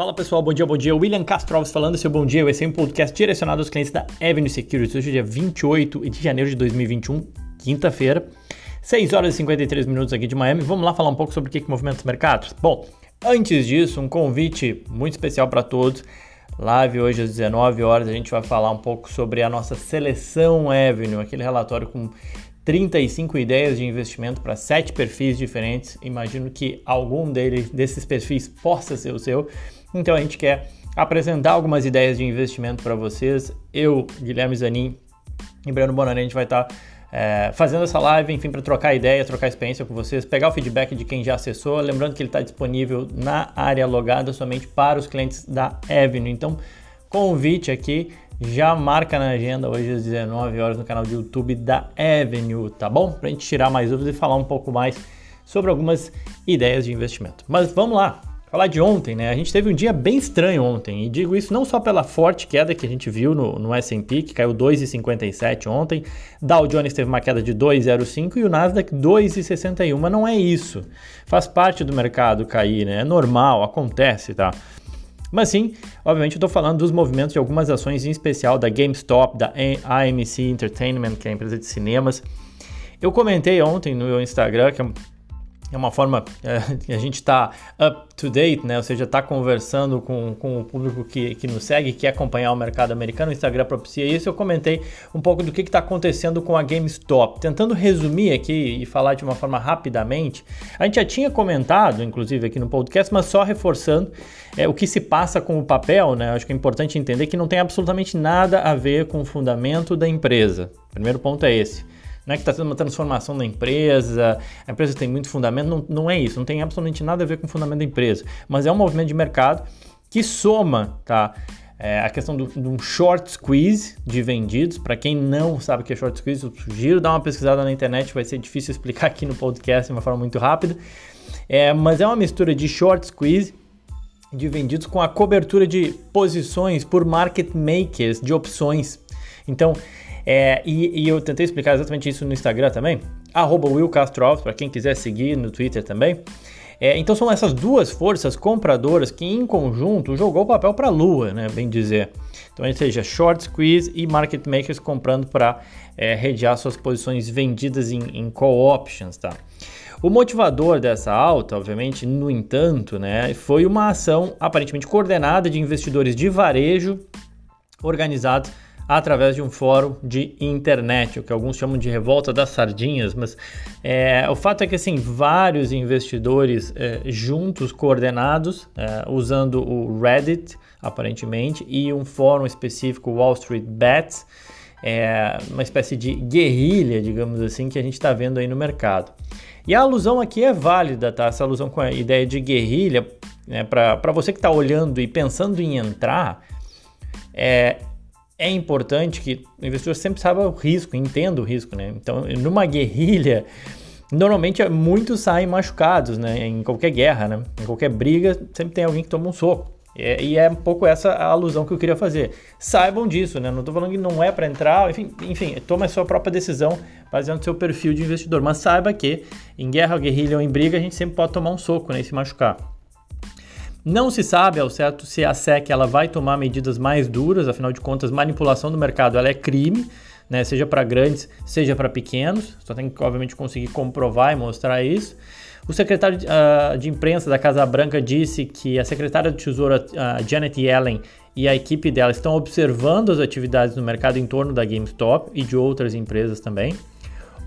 Fala pessoal, bom dia, bom dia. William Castro Alves falando, seu bom dia. Esse é um podcast direcionado aos clientes da Avenue Securities. Hoje é dia 28 de janeiro de 2021, quinta-feira, 6 horas e 53 minutos aqui de Miami. Vamos lá falar um pouco sobre o que, que movimenta os mercados? Bom, antes disso, um convite muito especial para todos. Live hoje às 19 horas, a gente vai falar um pouco sobre a nossa seleção Avenue, aquele relatório com 35 ideias de investimento para sete perfis diferentes. Imagino que algum deles, desses perfis possa ser o seu. Então a gente quer apresentar algumas ideias de investimento para vocês. Eu, Guilherme Zanin e Breno Bonani, a gente vai estar tá, é, fazendo essa live, enfim, para trocar ideia, trocar experiência com vocês, pegar o feedback de quem já acessou. Lembrando que ele está disponível na área logada somente para os clientes da Avenue. Então, convite aqui já marca na agenda hoje às 19 horas no canal do YouTube da Avenue, tá bom? Para a gente tirar mais dúvidas e falar um pouco mais sobre algumas ideias de investimento. Mas vamos lá, falar de ontem, né? A gente teve um dia bem estranho ontem, e digo isso não só pela forte queda que a gente viu no, no S&P, que caiu 2,57 ontem, Dow Jones teve uma queda de 2,05 e o Nasdaq 2,61, mas não é isso. Faz parte do mercado cair, né? É normal, acontece, tá? Mas sim, obviamente eu estou falando dos movimentos de algumas ações, em especial da GameStop, da AMC Entertainment, que é a empresa de cinemas. Eu comentei ontem no meu Instagram, que é uma forma é, a gente está up to date, né? Ou seja, está conversando com, com o público que, que nos segue, que quer acompanhar o mercado americano. O Instagram propicia isso. Eu comentei um pouco do que está acontecendo com a GameStop. Tentando resumir aqui e falar de uma forma rapidamente, a gente já tinha comentado, inclusive aqui no podcast, mas só reforçando é, o que se passa com o papel, né? Acho que é importante entender que não tem absolutamente nada a ver com o fundamento da empresa. O primeiro ponto é esse não é que está tendo uma transformação da empresa, a empresa tem muito fundamento, não, não é isso, não tem absolutamente nada a ver com o fundamento da empresa, mas é um movimento de mercado que soma, tá? É, a questão de um short squeeze de vendidos. Para quem não sabe o que é short squeeze, eu sugiro dar uma pesquisada na internet, vai ser difícil explicar aqui no podcast de uma forma muito rápida. É, mas é uma mistura de short squeeze de vendidos com a cobertura de posições por market makers de opções. Então, é, e, e, eu tentei explicar exatamente isso no Instagram também, arroba Will para quem quiser seguir no Twitter também. É, então são essas duas forças compradoras que em conjunto jogou o papel para a lua, né, bem dizer. Então, ou seja, short squeeze e market makers comprando para é, redear suas posições vendidas em, em call options, tá? O motivador dessa alta, obviamente, no entanto, né, foi uma ação aparentemente coordenada de investidores de varejo organizados através de um fórum de internet, o que alguns chamam de revolta das sardinhas, mas é, o fato é que assim vários investidores é, juntos, coordenados, é, usando o Reddit aparentemente e um fórum específico Wall Street Bets, é uma espécie de guerrilha, digamos assim, que a gente está vendo aí no mercado. E a alusão aqui é válida, tá? Essa alusão com a ideia de guerrilha, né, para você que está olhando e pensando em entrar, é, é importante que o investidor sempre saiba o risco, entenda o risco, né? Então, numa guerrilha, normalmente muitos saem machucados, né? Em qualquer guerra, né? Em qualquer briga, sempre tem alguém que toma um soco. E é um pouco essa a alusão que eu queria fazer. Saibam disso, né? Não estou falando que não é para entrar, enfim, enfim, tome a sua própria decisão baseado no seu perfil de investidor. Mas saiba que em guerra, guerrilha ou em briga, a gente sempre pode tomar um soco né, e se machucar. Não se sabe ao certo se a SEC ela vai tomar medidas mais duras, afinal de contas, manipulação do mercado ela é crime, né, seja para grandes, seja para pequenos. Só tem que, obviamente, conseguir comprovar e mostrar isso. O secretário uh, de imprensa da Casa Branca disse que a secretária de Tesouro, uh, Janet Yellen, e a equipe dela estão observando as atividades no mercado em torno da GameStop e de outras empresas também.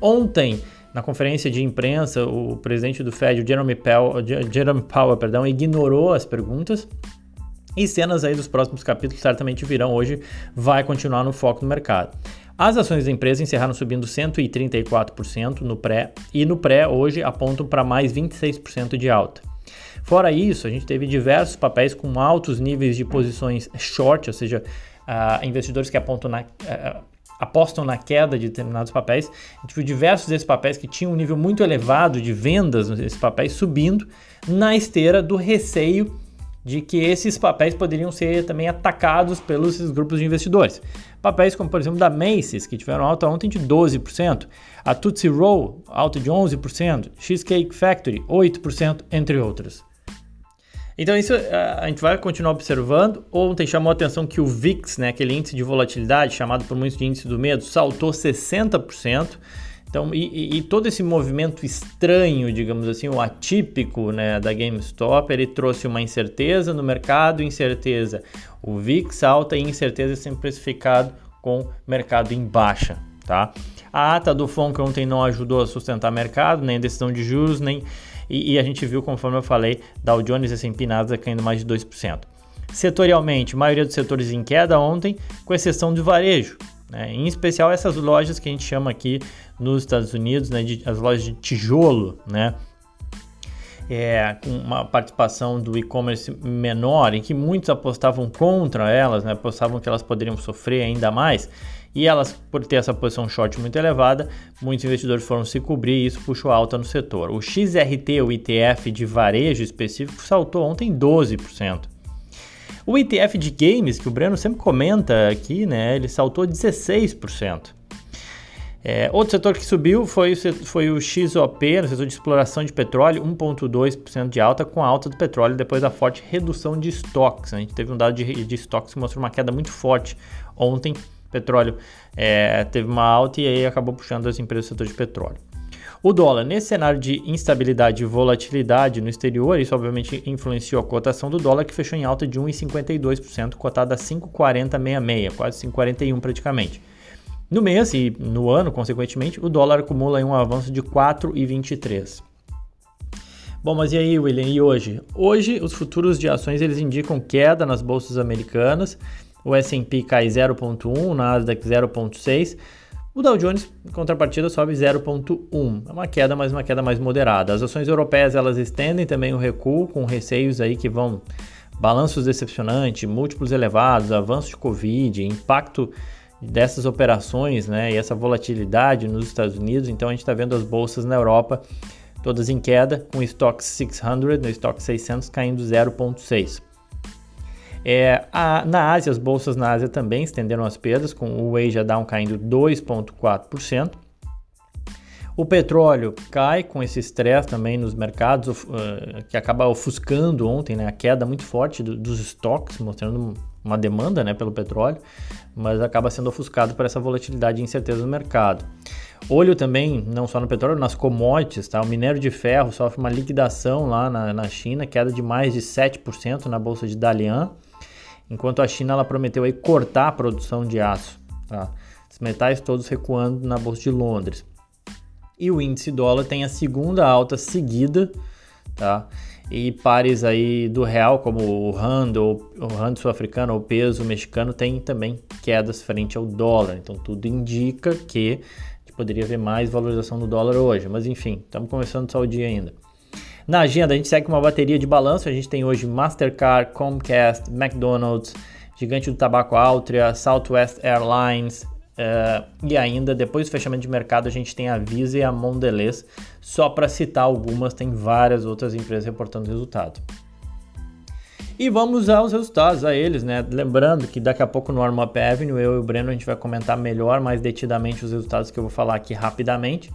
Ontem, na conferência de imprensa, o presidente do Fed, o Jeremy Powell, Jeremy Powell perdão, ignorou as perguntas. E cenas aí dos próximos capítulos certamente virão hoje, vai continuar no foco do mercado. As ações da empresa encerraram subindo 134% no pré e no pré hoje apontam para mais 26% de alta. Fora isso, a gente teve diversos papéis com altos níveis de posições short, ou seja, uh, investidores que apontam na, uh, apostam na queda de determinados papéis. A gente viu diversos desses papéis que tinham um nível muito elevado de vendas nesses papéis subindo na esteira do receio de que esses papéis poderiam ser também atacados pelos grupos de investidores. Papéis como, por exemplo, da Macy's, que tiveram alta ontem de 12%, a Tootsie Roll, alta de 11%, Cheesecake Factory, 8%, entre outros. Então isso a gente vai continuar observando. Ontem chamou a atenção que o VIX, né, aquele índice de volatilidade chamado por muitos de índice do medo, saltou 60%. Então, e, e, todo esse movimento estranho, digamos assim, o atípico né, da GameStop, ele trouxe uma incerteza no mercado, incerteza. O VIX alta e incerteza sempre precificado com mercado em baixa, tá? A ata do FONC ontem não ajudou a sustentar mercado, nem a decisão de juros, nem e, e a gente viu, conforme eu falei, Dow Jones e S&P Nasdaq caindo mais de 2%. Setorialmente, maioria dos setores em queda ontem, com exceção do varejo, né? em especial essas lojas que a gente chama aqui nos Estados Unidos, né, de, as lojas de tijolo, né, é, com uma participação do e-commerce menor, em que muitos apostavam contra elas, né, apostavam que elas poderiam sofrer ainda mais, e elas, por ter essa posição short muito elevada, muitos investidores foram se cobrir e isso puxou alta no setor. O XRT, o ETF de varejo específico, saltou ontem 12%. O ETF de games, que o Breno sempre comenta aqui, né, ele saltou 16%. É, outro setor que subiu foi, foi o XOP, no setor de exploração de petróleo, 1,2% de alta, com a alta do petróleo depois da forte redução de estoques. A gente teve um dado de, de estoques que mostrou uma queda muito forte ontem petróleo é, teve uma alta e aí acabou puxando as empresas do setor de petróleo. O dólar, nesse cenário de instabilidade e volatilidade no exterior, isso obviamente influenciou a cotação do dólar, que fechou em alta de 1,52%, cotada a 5,4066, quase 5,41 praticamente. No mês e no ano, consequentemente, o dólar acumula um avanço de 4,23. Bom, mas e aí, William, e hoje? Hoje, os futuros de ações eles indicam queda nas bolsas americanas o S&P cai 0.1, o Nasdaq 0.6, o Dow Jones, em contrapartida, sobe 0.1. É uma queda, mas uma queda mais moderada. As ações europeias, elas estendem também o recuo, com receios aí que vão balanços decepcionantes, múltiplos elevados, avanço de Covid, impacto dessas operações, né, e essa volatilidade nos Estados Unidos. Então a gente está vendo as bolsas na Europa todas em queda, com o Stock 600, no Stock 600 caindo 0.6. É, a, na Ásia, as bolsas na Ásia também estenderam as perdas, com o Asia Down caindo 2,4%. O petróleo cai com esse estresse também nos mercados, uh, que acaba ofuscando ontem né, a queda muito forte do, dos estoques, mostrando uma demanda né, pelo petróleo, mas acaba sendo ofuscado por essa volatilidade e incerteza no mercado. Olho também, não só no petróleo, nas commodities, tá? O minério de ferro sofre uma liquidação lá na, na China, queda de mais de 7% na bolsa de Dalian enquanto a China ela prometeu aí cortar a produção de aço. Tá? Os metais todos recuando na Bolsa de Londres. E o índice dólar tem a segunda alta seguida, tá? E pares aí do real, como o rand, ou, o rand sul-africano ou peso mexicano, tem também quedas frente ao dólar. Então tudo indica que poderia haver mais valorização do dólar hoje. Mas enfim, estamos começando só o dia ainda. Na agenda, a gente segue uma bateria de balanço. A gente tem hoje Mastercard, Comcast, McDonald's, Gigante do Tabaco Altria, Southwest Airlines. Uh, e ainda, depois do fechamento de mercado, a gente tem a Visa e a Mondelez. Só para citar algumas, tem várias outras empresas reportando resultado. E vamos aos resultados, a eles, né? Lembrando que daqui a pouco no Arm Up Avenue, eu e o Breno, a gente vai comentar melhor, mais detidamente os resultados que eu vou falar aqui rapidamente.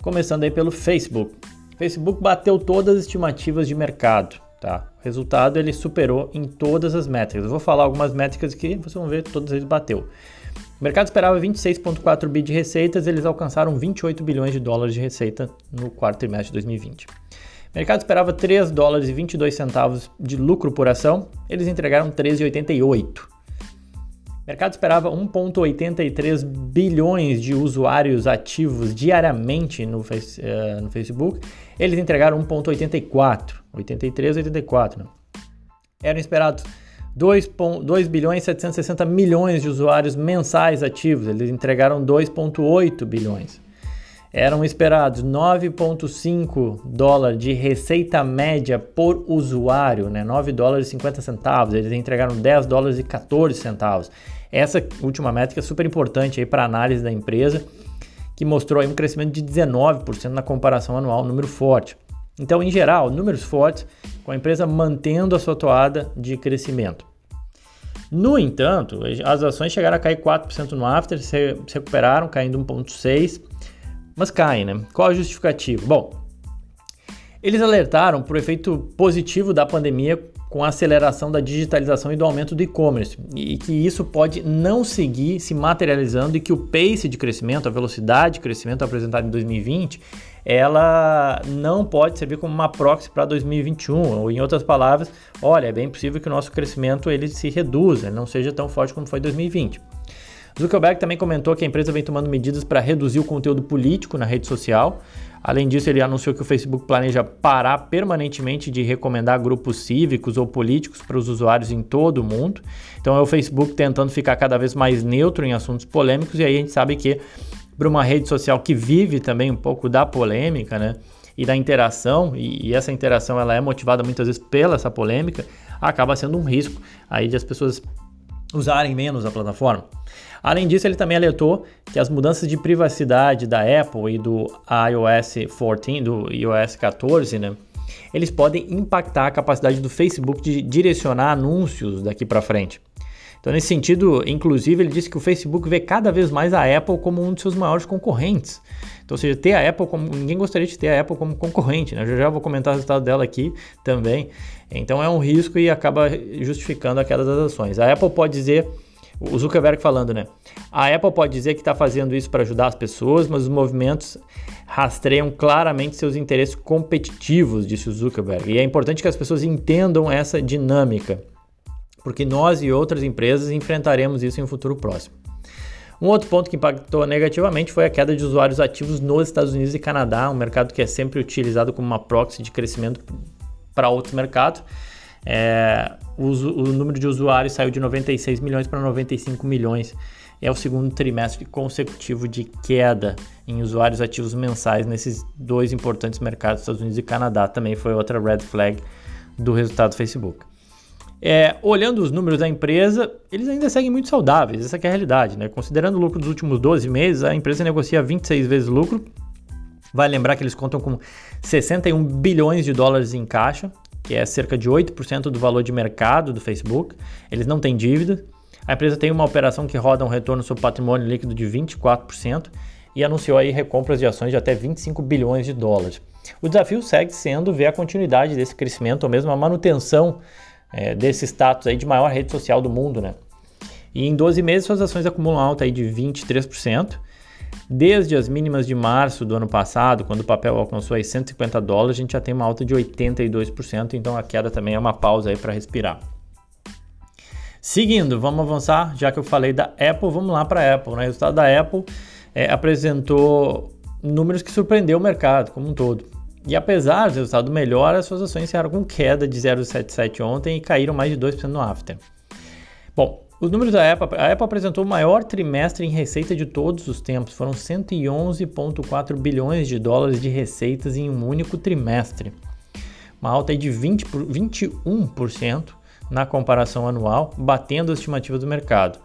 Começando aí pelo Facebook. Facebook bateu todas as estimativas de mercado, tá? O resultado ele superou em todas as métricas. Eu vou falar algumas métricas que vocês vão ver, todas eles bateu. O mercado esperava 26,4 bi de receitas, eles alcançaram 28 bilhões de dólares de receita no quarto trimestre de 2020. O mercado esperava 3 dólares e 22 centavos de lucro por ação, eles entregaram 13,88. O mercado esperava 1,83 bilhões de usuários ativos diariamente no, face, uh, no Facebook. Eles entregaram 1,84. 83, 84. Né? Eram esperados 2, 2 bilhões e 760 milhões de usuários mensais ativos. Eles entregaram 2,8 bilhões. Eram esperados 9,5 dólares de receita média por usuário, né? 9 dólares e 50 centavos. Eles entregaram 10 dólares e 14 centavos. Essa última métrica é super importante para a análise da empresa, que mostrou aí um crescimento de 19% na comparação anual, número forte. Então, em geral, números fortes, com a empresa mantendo a sua toada de crescimento. No entanto, as ações chegaram a cair 4% no after, se recuperaram, caindo 1,6%, mas caem, né? Qual a justificativa? Bom, eles alertaram para o efeito positivo da pandemia com a aceleração da digitalização e do aumento do e-commerce, e que isso pode não seguir se materializando e que o pace de crescimento, a velocidade de crescimento apresentada em 2020, ela não pode servir como uma proxy para 2021, ou em outras palavras, olha, é bem possível que o nosso crescimento ele se reduza, não seja tão forte como foi 2020. Zuckerberg também comentou que a empresa vem tomando medidas para reduzir o conteúdo político na rede social, Além disso, ele anunciou que o Facebook planeja parar permanentemente de recomendar grupos cívicos ou políticos para os usuários em todo o mundo. Então é o Facebook tentando ficar cada vez mais neutro em assuntos polêmicos, e aí a gente sabe que para uma rede social que vive também um pouco da polêmica, né? E da interação, e, e essa interação ela é motivada muitas vezes pela essa polêmica, acaba sendo um risco aí de as pessoas usarem menos a plataforma. Além disso, ele também alertou que as mudanças de privacidade da Apple e do iOS 14, do iOS 14, né, eles podem impactar a capacidade do Facebook de direcionar anúncios daqui para frente. Então, nesse sentido, inclusive, ele disse que o Facebook vê cada vez mais a Apple como um dos seus maiores concorrentes. Então, ou seja, ter a Apple como. Ninguém gostaria de ter a Apple como concorrente, né? Eu já vou comentar o resultado dela aqui também. Então, é um risco e acaba justificando a queda das ações. A Apple pode dizer o Zuckerberg falando, né? A Apple pode dizer que está fazendo isso para ajudar as pessoas, mas os movimentos rastreiam claramente seus interesses competitivos, disse o Zuckerberg. E é importante que as pessoas entendam essa dinâmica, porque nós e outras empresas enfrentaremos isso em um futuro próximo. Um outro ponto que impactou negativamente foi a queda de usuários ativos nos Estados Unidos e Canadá, um mercado que é sempre utilizado como uma proxy de crescimento para outros mercados. É, o, o, número de usuários saiu de 96 milhões para 95 milhões. É o segundo trimestre consecutivo de queda em usuários ativos mensais nesses dois importantes mercados, Estados Unidos e Canadá. Também foi outra red flag do resultado do Facebook. É, olhando os números da empresa, eles ainda seguem muito saudáveis, essa é a realidade. Né? Considerando o lucro dos últimos 12 meses, a empresa negocia 26 vezes lucro. Vai lembrar que eles contam com 61 bilhões de dólares em caixa, que é cerca de 8% do valor de mercado do Facebook. Eles não têm dívida. A empresa tem uma operação que roda um retorno sobre patrimônio líquido de 24% e anunciou aí recompras de ações de até 25 bilhões de dólares. O desafio segue sendo ver a continuidade desse crescimento ou mesmo a manutenção é, desse status aí de maior rede social do mundo, né? E em 12 meses suas ações acumulam alta aí de 23%. Desde as mínimas de março do ano passado, quando o papel alcançou aí 150 dólares, a gente já tem uma alta de 82%, então a queda também é uma pausa aí para respirar. Seguindo, vamos avançar, já que eu falei da Apple, vamos lá para a Apple. Né? O resultado da Apple é, apresentou números que surpreendeu o mercado como um todo. E apesar do resultado melhor, as suas ações encerraram com queda de 0,77 ontem e caíram mais de 2% no after. Bom, os números da Apple, a Apple apresentou o maior trimestre em receita de todos os tempos, foram 111,4 bilhões de dólares de receitas em um único trimestre, uma alta de 20, 21% na comparação anual, batendo as estimativas do mercado.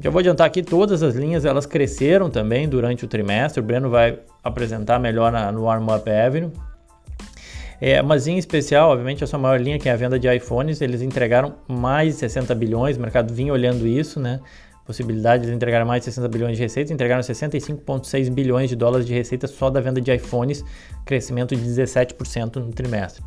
Já vou adiantar aqui, todas as linhas elas cresceram também durante o trimestre, o Breno vai apresentar melhor na, no Warm Up Avenue, é, mas em especial, obviamente, a sua maior linha, que é a venda de iPhones, eles entregaram mais de 60 bilhões, o mercado vinha olhando isso, né? Possibilidade de entregar mais de 60 bilhões de receita, entregaram 65,6 bilhões de dólares de receita só da venda de iPhones, crescimento de 17% no trimestre.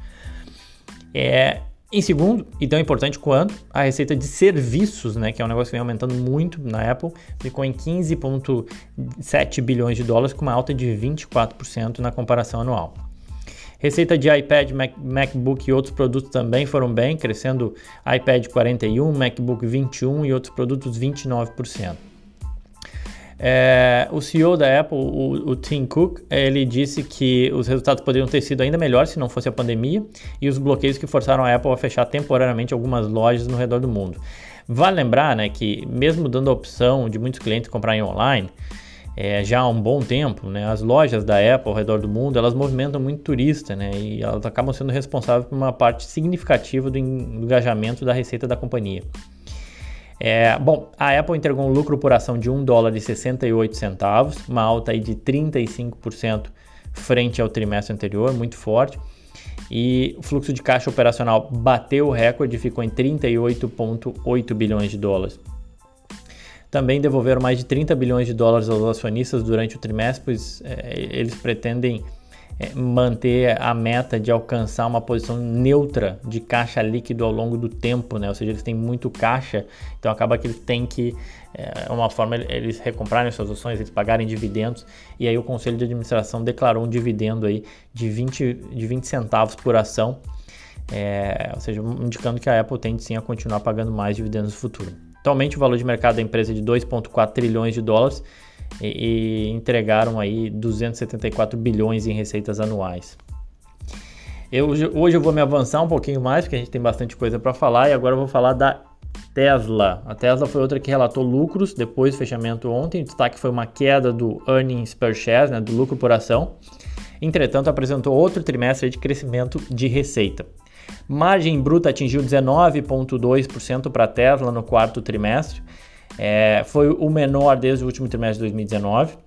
É, em segundo, e tão importante quanto, a receita de serviços, né, que é um negócio que vem aumentando muito na Apple, ficou em 15,7 bilhões de dólares, com uma alta de 24% na comparação anual. Receita de iPad, Mac, MacBook e outros produtos também foram bem, crescendo iPad 41, MacBook 21 e outros produtos 29%. É, o CEO da Apple, o, o, Tim Cook, ele disse que os resultados poderiam ter sido ainda melhores se não fosse a pandemia e os bloqueios que forçaram a Apple a fechar temporariamente algumas lojas no redor do mundo. Vale lembrar né, que, mesmo dando a opção de muitos clientes comprarem online, é, já há um bom tempo, né, as lojas da Apple ao redor do mundo, elas movimentam muito turista, né, e elas acabam sendo responsáveis por uma parte significativa do engajamento da receita da companhia. É, bom, a Apple entregou um lucro por ação de 1 dólar e 68 centavos, uma alta aí de 35% frente ao trimestre anterior, muito forte. E o fluxo de caixa operacional bateu o recorde e ficou em 38,8 bilhões de dólares. Também devolveram mais de 30 bilhões de dólares aos acionistas durante o trimestre, pois é, eles pretendem manter a meta de alcançar uma posição neutra de caixa líquido ao longo do tempo, né? Ou seja, eles têm muito caixa, então acaba que eles têm que, é uma forma, eles recomprarem suas ações, eles pagarem dividendos, e aí o Conselho de Administração declarou um dividendo aí de 20, de 20 centavos por ação, é, ou seja, indicando que a Apple tende sim a continuar pagando mais dividendos no futuro. Atualmente o valor de mercado da empresa é de 2,4 trilhões de dólares, e, e entregaram aí 274 bilhões em receitas anuais. Eu, hoje eu vou me avançar um pouquinho mais, porque a gente tem bastante coisa para falar, e agora eu vou falar da Tesla. A Tesla foi outra que relatou lucros depois do fechamento ontem. O destaque foi uma queda do earnings per share, né, do lucro por ação. Entretanto, apresentou outro trimestre de crescimento de receita. Margem bruta atingiu 19,2% para a Tesla no quarto trimestre, é, foi o menor desde o último trimestre de 2019.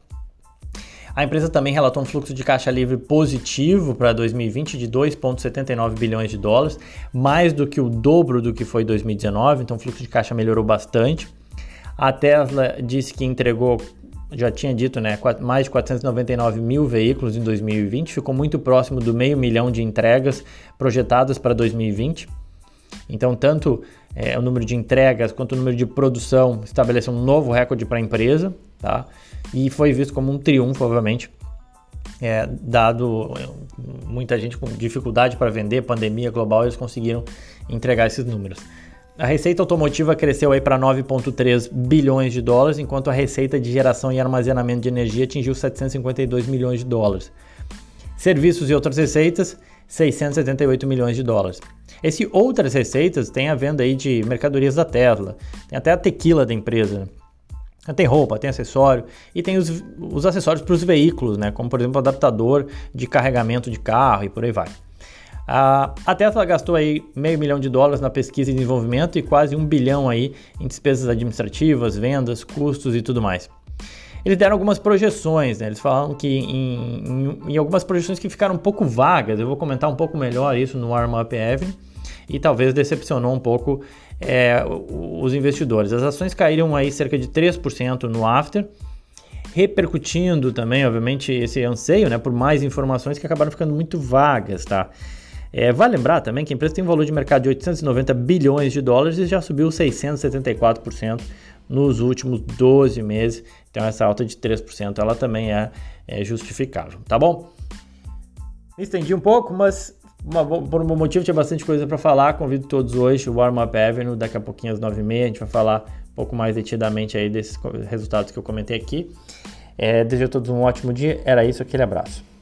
A empresa também relatou um fluxo de caixa livre positivo para 2020 de 2,79 bilhões de dólares, mais do que o dobro do que foi 2019, então o fluxo de caixa melhorou bastante. A Tesla disse que entregou, já tinha dito, né, mais de 499 mil veículos em 2020, ficou muito próximo do meio milhão de entregas projetadas para 2020. Então, tanto é, o número de entregas quanto o número de produção estabeleceu um novo recorde para a empresa, tá? E foi visto como um triunfo, obviamente, é, dado é, muita gente com dificuldade para vender, pandemia global, eles conseguiram entregar esses números. A receita automotiva cresceu aí para 9,3 bilhões de dólares, enquanto a receita de geração e armazenamento de energia atingiu 752 milhões de dólares. Serviços e outras receitas, 678 milhões de dólares. Esse outras receitas tem a venda aí de mercadorias da Tesla, tem até a tequila da empresa. Né? Tem roupa, tem acessório e tem os, os acessórios para os veículos, né? como por exemplo o adaptador de carregamento de carro e por aí vai. A, Tesla gastou aí meio milhão de dólares na pesquisa e desenvolvimento e quase um bilhão aí em despesas administrativas, vendas, custos e tudo mais. Eles deram algumas projeções, né? Eles falaram que em, em, em, algumas projeções que ficaram um pouco vagas, eu vou comentar um pouco melhor isso no Warm Up Avenue, e talvez decepcionou um pouco é, os investidores. As ações caíram aí cerca de 3% no after, repercutindo também, obviamente, esse anseio né, por mais informações que acabaram ficando muito vagas, tá? É, vale lembrar também que a empresa tem um valor de mercado de 890 bilhões de dólares e já subiu 674% nos últimos 12 meses. Então essa alta de 3% ela também é, é justificável, tá bom? Me estendi um pouco, mas uma, por um motivo tinha bastante coisa para falar. Convido todos hoje, o Warm Up Avenue, daqui a pouquinho às 9h30, a gente vai falar um pouco mais detidamente aí desses resultados que eu comentei aqui. É, desejo a todos um ótimo dia. Era isso, aquele abraço.